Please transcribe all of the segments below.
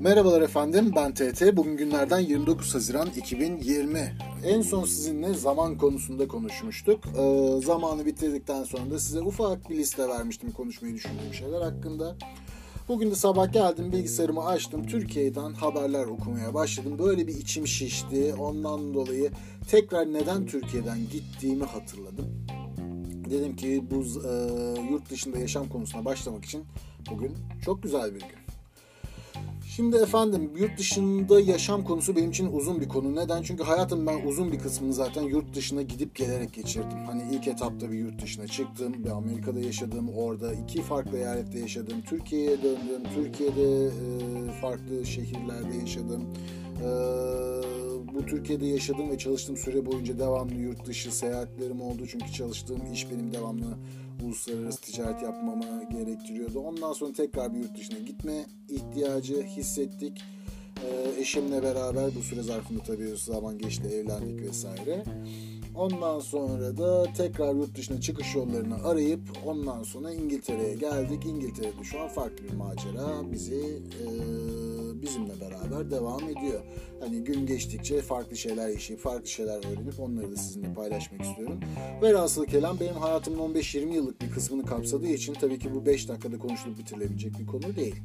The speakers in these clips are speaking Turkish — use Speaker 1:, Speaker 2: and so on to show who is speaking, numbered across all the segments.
Speaker 1: Merhabalar efendim ben TT. Bugün günlerden 29 Haziran 2020. En son sizinle zaman konusunda konuşmuştuk. Ee, zamanı bitirdikten sonra da size ufak bir liste vermiştim konuşmayı düşündüğüm şeyler hakkında. Bugün de sabah geldim bilgisayarımı açtım. Türkiye'den haberler okumaya başladım. Böyle bir içim şişti. Ondan dolayı tekrar neden Türkiye'den gittiğimi hatırladım. Dedim ki bu e, yurt dışında yaşam konusuna başlamak için bugün çok güzel bir gün. Şimdi efendim yurt dışında yaşam konusu benim için uzun bir konu. Neden? Çünkü hayatım ben uzun bir kısmını zaten yurt dışına gidip gelerek geçirdim. Hani ilk etapta bir yurt dışına çıktım. Bir Amerika'da yaşadım. Orada iki farklı eyalette yaşadım. Türkiye'ye döndüm. Türkiye'de e, farklı şehirlerde yaşadım. E, bu Türkiye'de yaşadığım ve çalıştığım süre boyunca devamlı yurt dışı seyahatlerim oldu. Çünkü çalıştığım iş benim devamlı uluslararası ticaret yapmama gerektiriyordu. Ondan sonra tekrar bir yurt dışına gitme ihtiyacı hissettik. Ee, eşimle beraber bu süre zarfında tabii zaman geçti, evlendik vesaire. Ondan sonra da tekrar yurt dışına çıkış yollarını arayıp ondan sonra İngiltere'ye geldik. İngiltere'de şu an farklı bir macera bizi e, bizimle beraber devam ediyor. Hani gün geçtikçe farklı şeyler yaşayıp farklı şeyler öğrenip onları da sizinle paylaşmak istiyorum. Velhasıl kelam benim hayatımın 15-20 yıllık bir kısmını kapsadığı için tabii ki bu 5 dakikada konuşulup bitirilebilecek bir konu değil.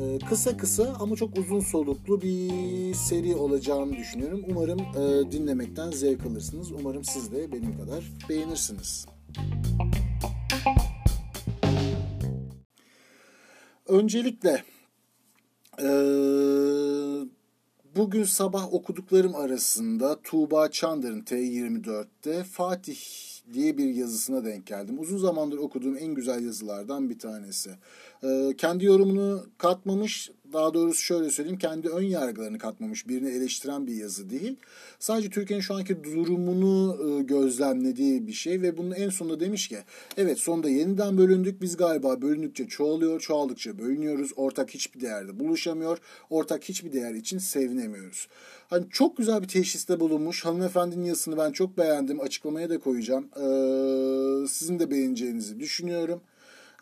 Speaker 1: Ee, kısa kısa ama çok uzun soluklu bir seri olacağını düşünüyorum. Umarım e, dinlemekten zevk alırsınız. Umarım siz de benim kadar beğenirsiniz. Öncelikle e, bugün sabah okuduklarım arasında Tuğba Çandır'ın T24'te Fatih diye bir yazısına denk geldim. Uzun zamandır okuduğum en güzel yazılardan bir tanesi. Ee, kendi yorumunu katmamış, daha doğrusu şöyle söyleyeyim, kendi ön yargılarını katmamış, birini eleştiren bir yazı değil. Sadece Türkiye'nin şu anki durumunu e, gözlemlediği bir şey ve bunun en sonunda demiş ki, evet sonunda yeniden bölündük, biz galiba bölündükçe çoğalıyor, çoğaldıkça bölünüyoruz, ortak hiçbir değerde buluşamıyor, ortak hiçbir değer için sevinemiyoruz. Hani çok güzel bir teşhiste bulunmuş. Hanımefendinin yazısını ben çok beğendim. Açıklamaya da koyacağım. Ee, sizin de beğeneceğinizi düşünüyorum.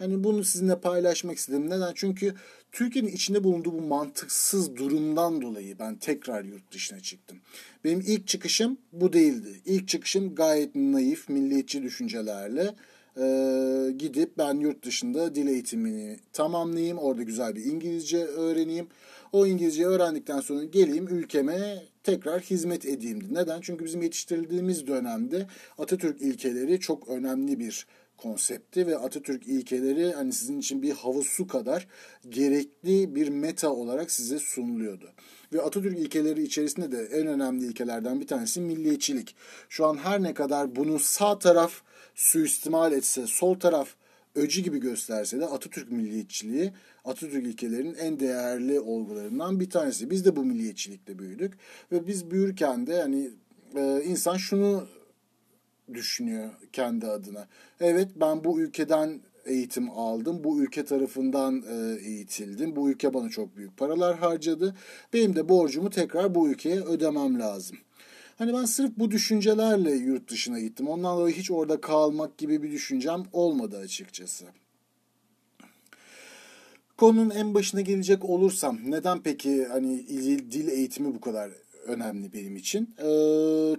Speaker 1: Hani bunu sizinle paylaşmak istedim. Neden? Çünkü Türkiye'nin içinde bulunduğu bu mantıksız durumdan dolayı ben tekrar yurt dışına çıktım. Benim ilk çıkışım bu değildi. İlk çıkışım gayet naif, milliyetçi düşüncelerle e, gidip ben yurt dışında dil eğitimini tamamlayayım. Orada güzel bir İngilizce öğreneyim. O İngilizceyi öğrendikten sonra geleyim ülkeme tekrar hizmet edeyimdi. Neden? Çünkü bizim yetiştirildiğimiz dönemde Atatürk ilkeleri çok önemli bir konsepti ve Atatürk ilkeleri hani sizin için bir hava su kadar gerekli bir meta olarak size sunuluyordu. Ve Atatürk ilkeleri içerisinde de en önemli ilkelerden bir tanesi milliyetçilik. Şu an her ne kadar bunu sağ taraf suistimal etse, sol taraf öcü gibi gösterse de Atatürk milliyetçiliği Atatürk ilkelerinin en değerli olgularından bir tanesi. Biz de bu milliyetçilikle büyüdük ve biz büyürken de hani e, insan şunu düşünüyor kendi adına. Evet ben bu ülkeden eğitim aldım. Bu ülke tarafından e, eğitildim. Bu ülke bana çok büyük paralar harcadı. Benim de borcumu tekrar bu ülkeye ödemem lazım. Hani ben sırf bu düşüncelerle yurt dışına gittim. Ondan dolayı hiç orada kalmak gibi bir düşüncem olmadı açıkçası. Konunun en başına gelecek olursam neden peki hani dil eğitimi bu kadar önemli benim için. E,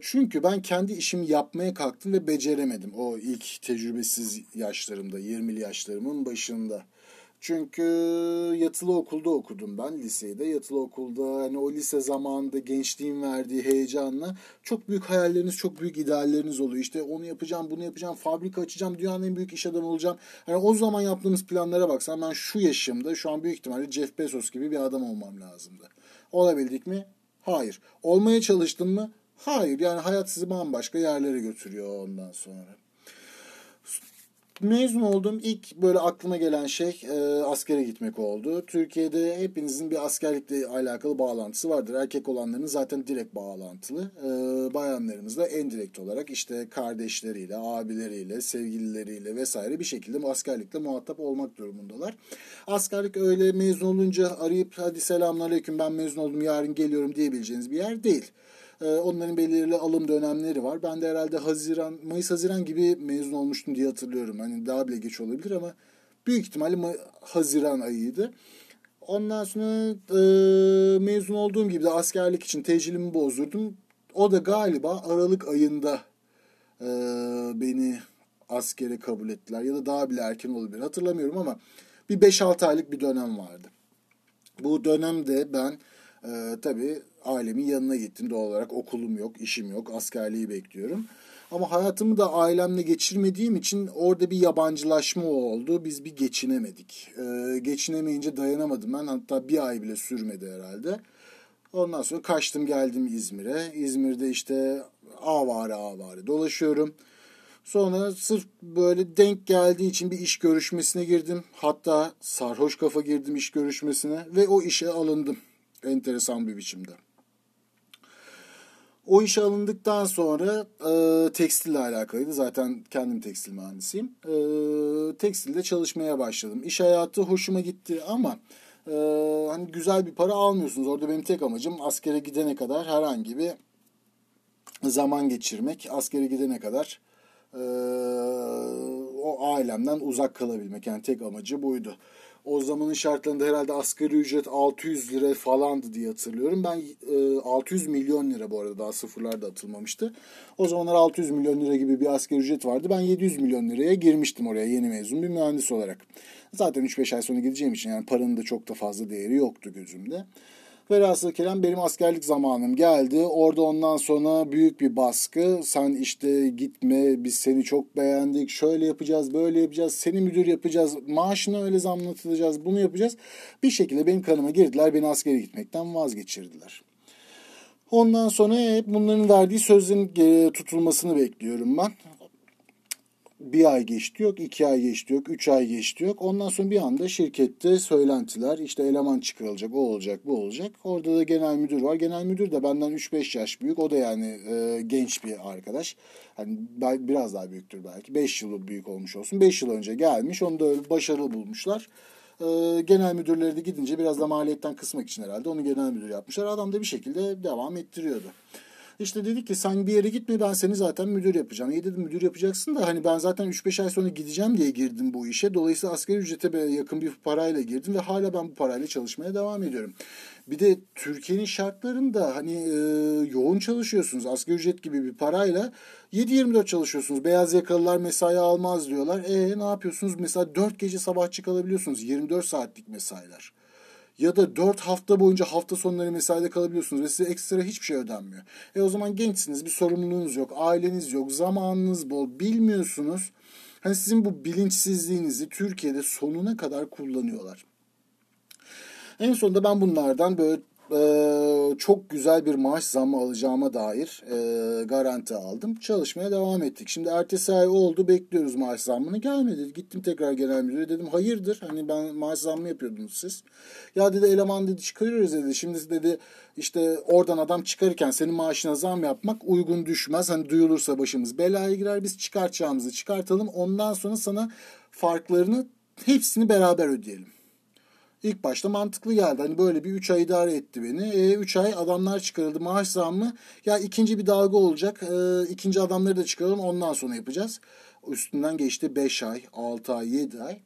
Speaker 1: çünkü ben kendi işimi yapmaya kalktım ve beceremedim o ilk tecrübesiz yaşlarımda, 20'li yaşlarımın başında. Çünkü yatılı okulda okudum ben lisede. Yatılı okulda hani o lise zamanında gençliğin verdiği heyecanla çok büyük hayalleriniz, çok büyük idealleriniz oluyor. İşte onu yapacağım, bunu yapacağım, fabrika açacağım, dünyanın en büyük iş adamı olacağım. Hani o zaman yaptığımız planlara baksan ben şu yaşımda şu an büyük ihtimalle Jeff Bezos gibi bir adam olmam lazımdı. Olabildik mi? Hayır. Olmaya çalıştın mı? Hayır. Yani hayat sizi bambaşka yerlere götürüyor ondan sonra. Mezun olduğum ilk böyle aklıma gelen şey e, askere gitmek oldu. Türkiye'de hepinizin bir askerlikle alakalı bağlantısı vardır. Erkek olanların zaten direkt bağlantılı. E, bayanlarımız da en direkt olarak işte kardeşleriyle, abileriyle, sevgilileriyle vesaire bir şekilde askerlikle muhatap olmak durumundalar. Askerlik öyle mezun olunca arayıp hadi selamünaleyküm ben mezun oldum yarın geliyorum diyebileceğiniz bir yer değil. Ee, onların belirli alım dönemleri var. Ben de herhalde Haziran, Mayıs Haziran gibi mezun olmuştum diye hatırlıyorum. Hani daha bile geç olabilir ama Büyük ihtimalle Haziran ayıydı. Ondan sonra e, mezun olduğum gibi de askerlik için tecilimi bozdurdum. O da galiba Aralık ayında e, beni askere kabul ettiler. Ya da daha bile erken olabilir hatırlamıyorum ama bir 5-6 aylık bir dönem vardı. Bu dönemde ben e, tabii ailemin yanına gittim doğal olarak. Okulum yok, işim yok, askerliği bekliyorum. Ama hayatımı da ailemle geçirmediğim için orada bir yabancılaşma oldu. Biz bir geçinemedik. Ee, geçinemeyince dayanamadım ben. Hatta bir ay bile sürmedi herhalde. Ondan sonra kaçtım geldim İzmir'e. İzmir'de işte avare avare dolaşıyorum. Sonra sırf böyle denk geldiği için bir iş görüşmesine girdim. Hatta sarhoş kafa girdim iş görüşmesine ve o işe alındım. Enteresan bir biçimde. O işe alındıktan sonra e, tekstille alakalıydı. Zaten kendim tekstil mühendisiyim. E, tekstilde çalışmaya başladım. İş hayatı hoşuma gitti ama e, hani güzel bir para almıyorsunuz. Orada benim tek amacım askere gidene kadar herhangi bir zaman geçirmek. Askere gidene kadar e, o ailemden uzak kalabilmek. Yani tek amacı buydu. O zamanın şartlarında herhalde asgari ücret 600 lira falandı diye hatırlıyorum. Ben e, 600 milyon lira bu arada daha sıfırlar da atılmamıştı. O zamanlar 600 milyon lira gibi bir asgari ücret vardı. Ben 700 milyon liraya girmiştim oraya yeni mezun bir mühendis olarak. Zaten 3-5 ay sonra gideceğim için yani paranın da çok da fazla değeri yoktu gözümde. Velhasıl kelam benim askerlik zamanım geldi. Orada ondan sonra büyük bir baskı. Sen işte gitme biz seni çok beğendik. Şöyle yapacağız böyle yapacağız. Seni müdür yapacağız. Maaşını öyle zamlatılacağız. Bunu yapacağız. Bir şekilde benim kanıma girdiler. Beni askere gitmekten vazgeçirdiler. Ondan sonra hep bunların verdiği sözlerin tutulmasını bekliyorum ben bir ay geçti yok, iki ay geçti yok, üç ay geçti yok. Ondan sonra bir anda şirkette söylentiler işte eleman çıkarılacak, o olacak, bu olacak. Orada da genel müdür var. Genel müdür de benden 3-5 yaş büyük. O da yani e, genç bir arkadaş. Hani biraz daha büyüktür belki. 5 yıl büyük olmuş olsun. 5 yıl önce gelmiş. Onu da öyle başarılı bulmuşlar. E, genel müdürleri de gidince biraz da maliyetten kısmak için herhalde onu genel müdür yapmışlar. Adam da bir şekilde devam ettiriyordu. İşte dedik ki sen bir yere gitme ben seni zaten müdür yapacağım. İyi dedim müdür yapacaksın da hani ben zaten 3-5 ay sonra gideceğim diye girdim bu işe. Dolayısıyla asgari ücrete yakın bir parayla girdim ve hala ben bu parayla çalışmaya devam ediyorum. Bir de Türkiye'nin şartlarında hani e, yoğun çalışıyorsunuz. Asgari ücret gibi bir parayla 7-24 çalışıyorsunuz. Beyaz yakalılar mesai almaz diyorlar. E ne yapıyorsunuz? Mesela 4 gece sabahçı kalabiliyorsunuz. 24 saatlik mesailer ya da 4 hafta boyunca hafta sonları mesaide kalabiliyorsunuz ve size ekstra hiçbir şey ödenmiyor. E o zaman gençsiniz, bir sorumluluğunuz yok, aileniz yok, zamanınız bol, bilmiyorsunuz. Hani sizin bu bilinçsizliğinizi Türkiye'de sonuna kadar kullanıyorlar. En sonunda ben bunlardan böyle e, çok güzel bir maaş zammı alacağıma dair e, garanti aldım. Çalışmaya devam ettik. Şimdi ertesi ay oldu bekliyoruz maaş zammını gelmedi. Gittim tekrar genel müdüre dedim hayırdır hani ben maaş zammı yapıyordunuz siz. Ya dedi eleman dedi çıkarıyoruz dedi. Şimdi dedi işte oradan adam çıkarırken senin maaşına zam yapmak uygun düşmez. Hani duyulursa başımız belaya girer biz çıkartacağımızı çıkartalım. Ondan sonra sana farklarını hepsini beraber ödeyelim. İlk başta mantıklı geldi. Hani böyle bir 3 ay idare etti beni. E, 3 ay adamlar çıkarıldı. Maaş zammı ya ikinci bir dalga olacak. E, ikinci adamları da çıkaralım ondan sonra yapacağız. Üstünden geçti 5 ay, 6 ay, 7 ay.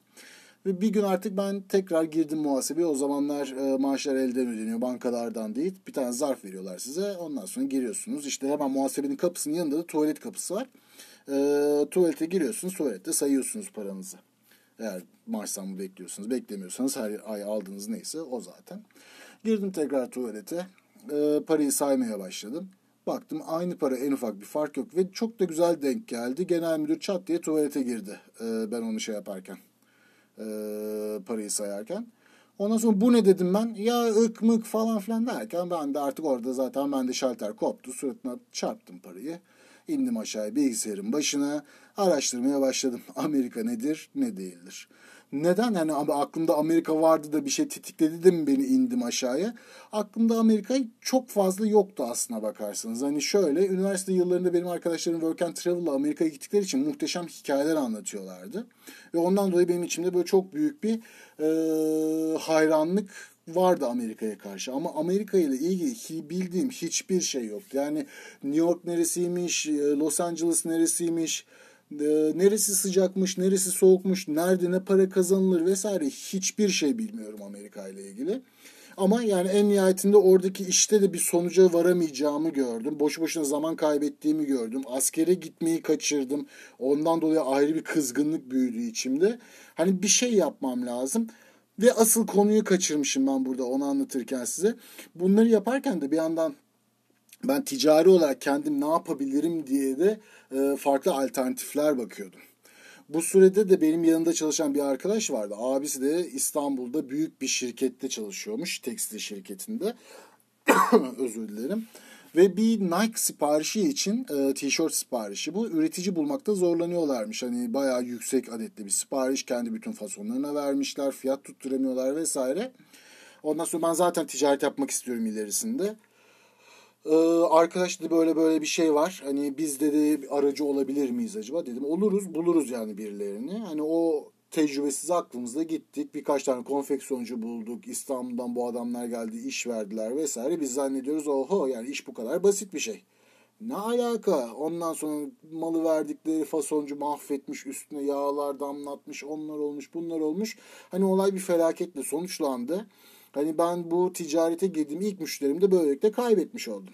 Speaker 1: Ve bir gün artık ben tekrar girdim muhasebeye. O zamanlar e, maaşlar elden ödeniyor bankalardan değil. Bir tane zarf veriyorlar size. Ondan sonra giriyorsunuz. İşte hemen muhasebenin kapısının yanında da tuvalet kapısı var. E, tuvalete giriyorsunuz. Tuvalette sayıyorsunuz paranızı. Eğer maaş zammı bekliyorsanız, beklemiyorsanız her ay aldığınız neyse o zaten. Girdim tekrar tuvalete. E, parayı saymaya başladım. Baktım aynı para en ufak bir fark yok ve çok da güzel denk geldi. Genel müdür çat diye tuvalete girdi e, ben onu şey yaparken. E, parayı sayarken. Ondan sonra bu ne dedim ben? Ya ık mık falan filan derken ben de artık orada zaten ben de şalter koptu. Suratına çarptım parayı. İndim aşağıya bilgisayarın başına araştırmaya başladım. Amerika nedir ne değildir. Neden? Yani aklımda Amerika vardı da bir şey tetikledi de mi beni indim aşağıya? Aklımda Amerika çok fazla yoktu aslına bakarsanız. Hani şöyle üniversite yıllarında benim arkadaşlarım Work and Travel'la Amerika'ya gittikleri için muhteşem hikayeler anlatıyorlardı. Ve ondan dolayı benim içimde böyle çok büyük bir e, hayranlık vardı Amerika'ya karşı ama Amerika ile ilgili bildiğim hiçbir şey yoktu. Yani New York neresiymiş, Los Angeles neresiymiş, e, neresi sıcakmış, neresi soğukmuş, nerede ne para kazanılır vesaire hiçbir şey bilmiyorum Amerika ile ilgili. Ama yani en nihayetinde oradaki işte de bir sonuca varamayacağımı gördüm. Boşu boşuna zaman kaybettiğimi gördüm. Askere gitmeyi kaçırdım. Ondan dolayı ayrı bir kızgınlık büyüdü içimde. Hani bir şey yapmam lazım. Ve asıl konuyu kaçırmışım ben burada onu anlatırken size. Bunları yaparken de bir yandan ben ticari olarak kendim ne yapabilirim diye de e, farklı alternatifler bakıyordum. Bu sürede de benim yanında çalışan bir arkadaş vardı. Abisi de İstanbul'da büyük bir şirkette çalışıyormuş. Tekstil şirketinde. Özür dilerim. Ve bir Nike siparişi için e, tişört siparişi bu üretici bulmakta zorlanıyorlarmış. Hani bayağı yüksek adetli bir sipariş. Kendi bütün fasonlarına vermişler. Fiyat tutturamıyorlar vesaire. Ondan sonra ben zaten ticaret yapmak istiyorum ilerisinde. Ee, arkadaş dedi böyle böyle bir şey var. Hani biz dedi aracı olabilir miyiz acaba? Dedim oluruz buluruz yani birilerini. Hani o tecrübesiz aklımızda gittik. Birkaç tane konfeksiyoncu bulduk. İstanbul'dan bu adamlar geldi iş verdiler vesaire. Biz zannediyoruz oho yani iş bu kadar basit bir şey. Ne alaka? Ondan sonra malı verdikleri fasoncu mahvetmiş, üstüne yağlar damlatmış, onlar olmuş, bunlar olmuş. Hani olay bir felaketle sonuçlandı. Hani ben bu ticarete girdiğim ilk müşterimde böylelikle kaybetmiş oldum.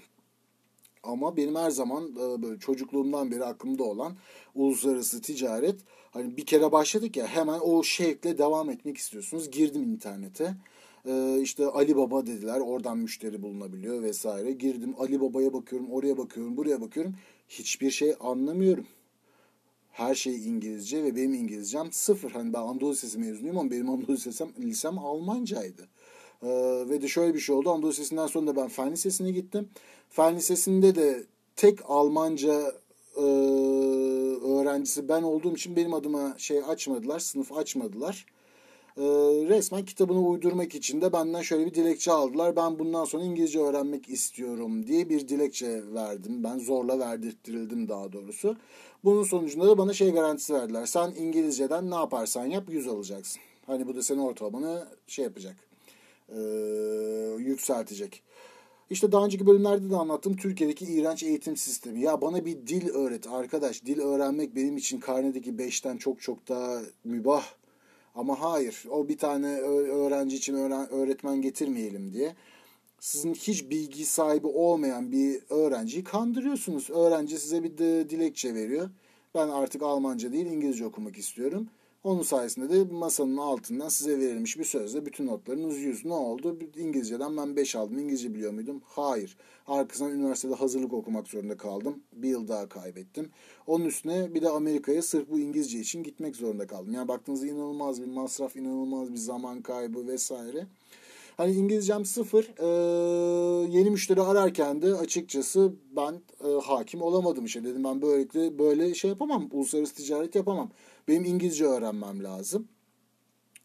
Speaker 1: Ama benim her zaman e, böyle çocukluğumdan beri aklımda olan uluslararası ticaret hani bir kere başladık ya hemen o şevkle devam etmek istiyorsunuz. Girdim internete. Ee, işte Ali Baba dediler. Oradan müşteri bulunabiliyor vesaire. Girdim Ali Baba'ya bakıyorum, oraya bakıyorum, buraya bakıyorum. Hiçbir şey anlamıyorum. Her şey İngilizce ve benim İngilizcem sıfır. Hani ben Anadolu Lisesi mezunuyum ama benim Anadolu Lisem, lisem Almancaydı. Ee, ve de şöyle bir şey oldu. Anadolu Lisesi'nden sonra da ben Fen Lisesi'ne gittim. Fen Lisesi'nde de tek Almanca e, öğrencisi ben olduğum için benim adıma şey açmadılar, sınıf açmadılar. E, resmen kitabını uydurmak için de benden şöyle bir dilekçe aldılar. Ben bundan sonra İngilizce öğrenmek istiyorum diye bir dilekçe verdim. Ben zorla verdirttirildim daha doğrusu. Bunun sonucunda da bana şey garantisi verdiler. Sen İngilizceden ne yaparsan yap 100 alacaksın. Hani bu da senin ortalamanı şey yapacak e, yükseltecek. İşte daha önceki bölümlerde de anlattım Türkiye'deki iğrenç eğitim sistemi. Ya bana bir dil öğret arkadaş. Dil öğrenmek benim için karnedeki 5'ten çok çok daha mübah. Ama hayır o bir tane öğrenci için öğretmen getirmeyelim diye. Sizin hiç bilgi sahibi olmayan bir öğrenciyi kandırıyorsunuz. Öğrenci size bir de dilekçe veriyor. Ben artık Almanca değil İngilizce okumak istiyorum. Onun sayesinde de masanın altından size verilmiş bir sözle bütün notlarınız 100. Ne oldu? İngilizceden ben 5 aldım. İngilizce biliyor muydum? Hayır. Arkasından üniversitede hazırlık okumak zorunda kaldım. Bir yıl daha kaybettim. Onun üstüne bir de Amerika'ya sırf bu İngilizce için gitmek zorunda kaldım. Yani baktığınızda inanılmaz bir masraf, inanılmaz bir zaman kaybı vesaire. Hani İngilizcem sıfır. Ee, yeni müşteri ararken de açıkçası ben e, hakim olamadım işte. Dedim ben böylelikle böyle şey yapamam. Uluslararası ticaret yapamam. Benim İngilizce öğrenmem lazım.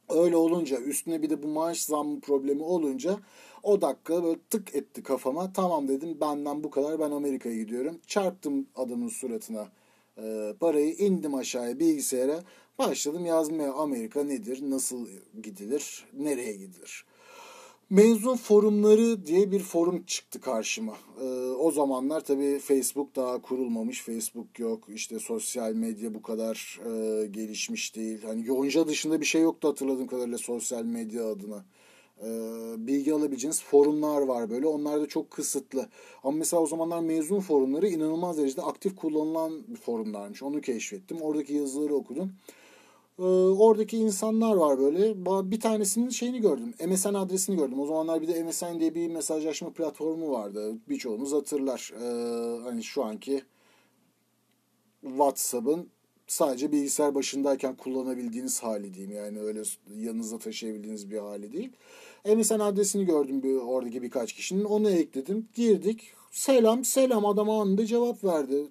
Speaker 1: Öyle olunca üstüne bir de bu maaş zammı problemi olunca o dakika böyle tık etti kafama. Tamam dedim benden bu kadar ben Amerika'ya gidiyorum. Çarptım adamın suratına e, parayı indim aşağıya bilgisayara. Başladım yazmaya Amerika nedir, nasıl gidilir, nereye gidilir. Mezun forumları diye bir forum çıktı karşıma. Ee, o zamanlar tabii Facebook daha kurulmamış. Facebook yok. İşte sosyal medya bu kadar e, gelişmiş değil. Hani Yonca dışında bir şey yoktu hatırladığım kadarıyla sosyal medya adına. Ee, bilgi alabileceğiniz forumlar var böyle. Onlar da çok kısıtlı. Ama mesela o zamanlar mezun forumları inanılmaz derecede aktif kullanılan forumlarmış. Onu keşfettim. Oradaki yazıları okudum. Ee, oradaki insanlar var böyle. Bir tanesinin şeyini gördüm. MSN adresini gördüm. O zamanlar bir de MSN diye bir mesajlaşma platformu vardı. Birçoğumuz hatırlar. Ee, hani şu anki WhatsApp'ın sadece bilgisayar başındayken kullanabildiğiniz hali diyeyim. Yani öyle yanınızda taşıyabildiğiniz bir hali değil. MSN adresini gördüm bir, oradaki birkaç kişinin. Onu ekledim. Girdik. Selam selam adam anında cevap verdi.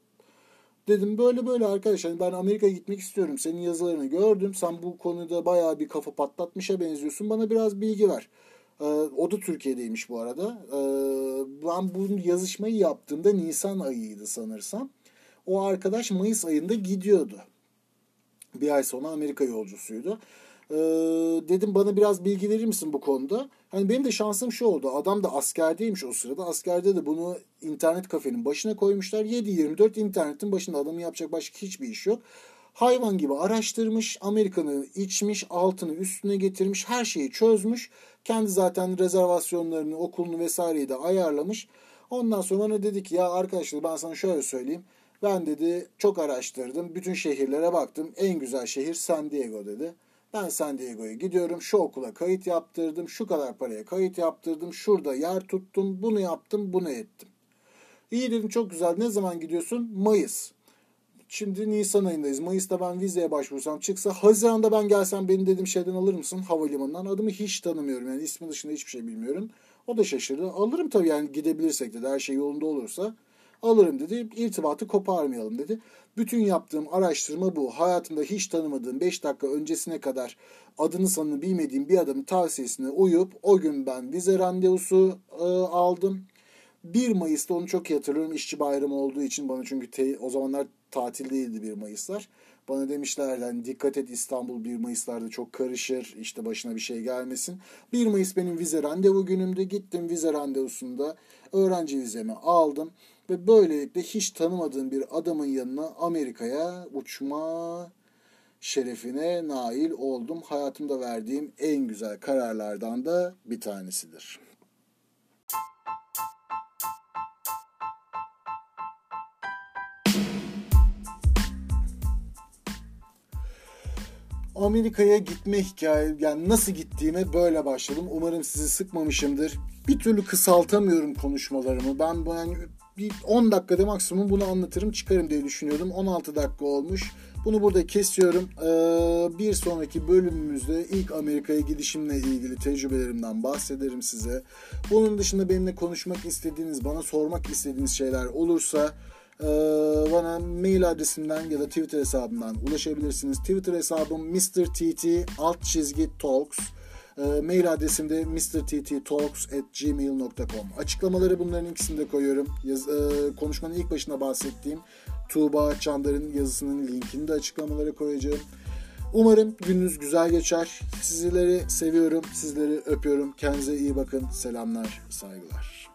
Speaker 1: Dedim böyle böyle arkadaşlar ben Amerika'ya gitmek istiyorum. Senin yazılarını gördüm. Sen bu konuda bayağı bir kafa patlatmışa benziyorsun. Bana biraz bilgi ver. Ee, o da Türkiye'deymiş bu arada. Ee, ben bu yazışmayı yaptığımda Nisan ayıydı sanırsam. O arkadaş Mayıs ayında gidiyordu. Bir ay sonra Amerika yolcusuydu. Ee, dedim bana biraz bilgi verir misin bu konuda? Hani benim de şansım şu oldu. Adam da askerdeymiş o sırada. Askerde de bunu internet kafenin başına koymuşlar. 7-24 internetin başında adamın yapacak başka hiçbir iş yok. Hayvan gibi araştırmış, Amerikan'ı içmiş, altını üstüne getirmiş, her şeyi çözmüş. Kendi zaten rezervasyonlarını, okulunu vesaireyi de ayarlamış. Ondan sonra bana dedi ki ya arkadaşlar ben sana şöyle söyleyeyim. Ben dedi çok araştırdım. Bütün şehirlere baktım. En güzel şehir San Diego dedi. Ben San Diego'ya gidiyorum. Şu okula kayıt yaptırdım. Şu kadar paraya kayıt yaptırdım. Şurada yer tuttum. Bunu yaptım. Bunu ettim. İyi dedim çok güzel. Ne zaman gidiyorsun? Mayıs. Şimdi Nisan ayındayız. Mayıs'ta ben vizeye başvursam çıksa Haziran'da ben gelsem beni dedim şeyden alır mısın havalimanından? Adımı hiç tanımıyorum yani ismi dışında hiçbir şey bilmiyorum. O da şaşırdı. Alırım tabii yani gidebilirsek dedi her şey yolunda olursa. Alırım dedi. İrtibatı koparmayalım dedi. Bütün yaptığım araştırma bu. Hayatımda hiç tanımadığım 5 dakika öncesine kadar adını sanını bilmediğim bir adamın tavsiyesine uyup o gün ben vize randevusu e, aldım. 1 Mayıs'ta onu çok iyi hatırlıyorum. İşçi bayramı olduğu için bana çünkü te, o zamanlar tatil değildi 1 Mayıs'lar. Bana demişler hani dikkat et İstanbul 1 Mayıs'larda çok karışır. işte başına bir şey gelmesin. 1 Mayıs benim vize randevu günümde. Gittim vize randevusunda öğrenci vizemi aldım. Ve böylelikle hiç tanımadığım bir adamın yanına Amerika'ya uçma şerefine nail oldum. Hayatımda verdiğim en güzel kararlardan da bir tanesidir. Amerika'ya gitme hikaye yani nasıl gittiğime böyle başladım. Umarım sizi sıkmamışımdır. Bir türlü kısaltamıyorum konuşmalarımı. Ben yani bir 10 dakikada maksimum bunu anlatırım çıkarım diye düşünüyordum. 16 dakika olmuş. Bunu burada kesiyorum. Ee, bir sonraki bölümümüzde ilk Amerika'ya gidişimle ilgili tecrübelerimden bahsederim size. Bunun dışında benimle konuşmak istediğiniz, bana sormak istediğiniz şeyler olursa ee, bana mail adresimden ya da Twitter hesabımdan ulaşabilirsiniz. Twitter hesabım MrTT alt çizgi talks. Ee, mail adresim de mrtttalks.gmail.com Açıklamaları bunların ikisini de koyuyorum. Yaz, e, konuşmanın ilk başında bahsettiğim Tuğba Çandar'ın yazısının linkini de açıklamalara koyacağım. Umarım gününüz güzel geçer. Sizleri seviyorum, sizleri öpüyorum. Kendinize iyi bakın. Selamlar, saygılar.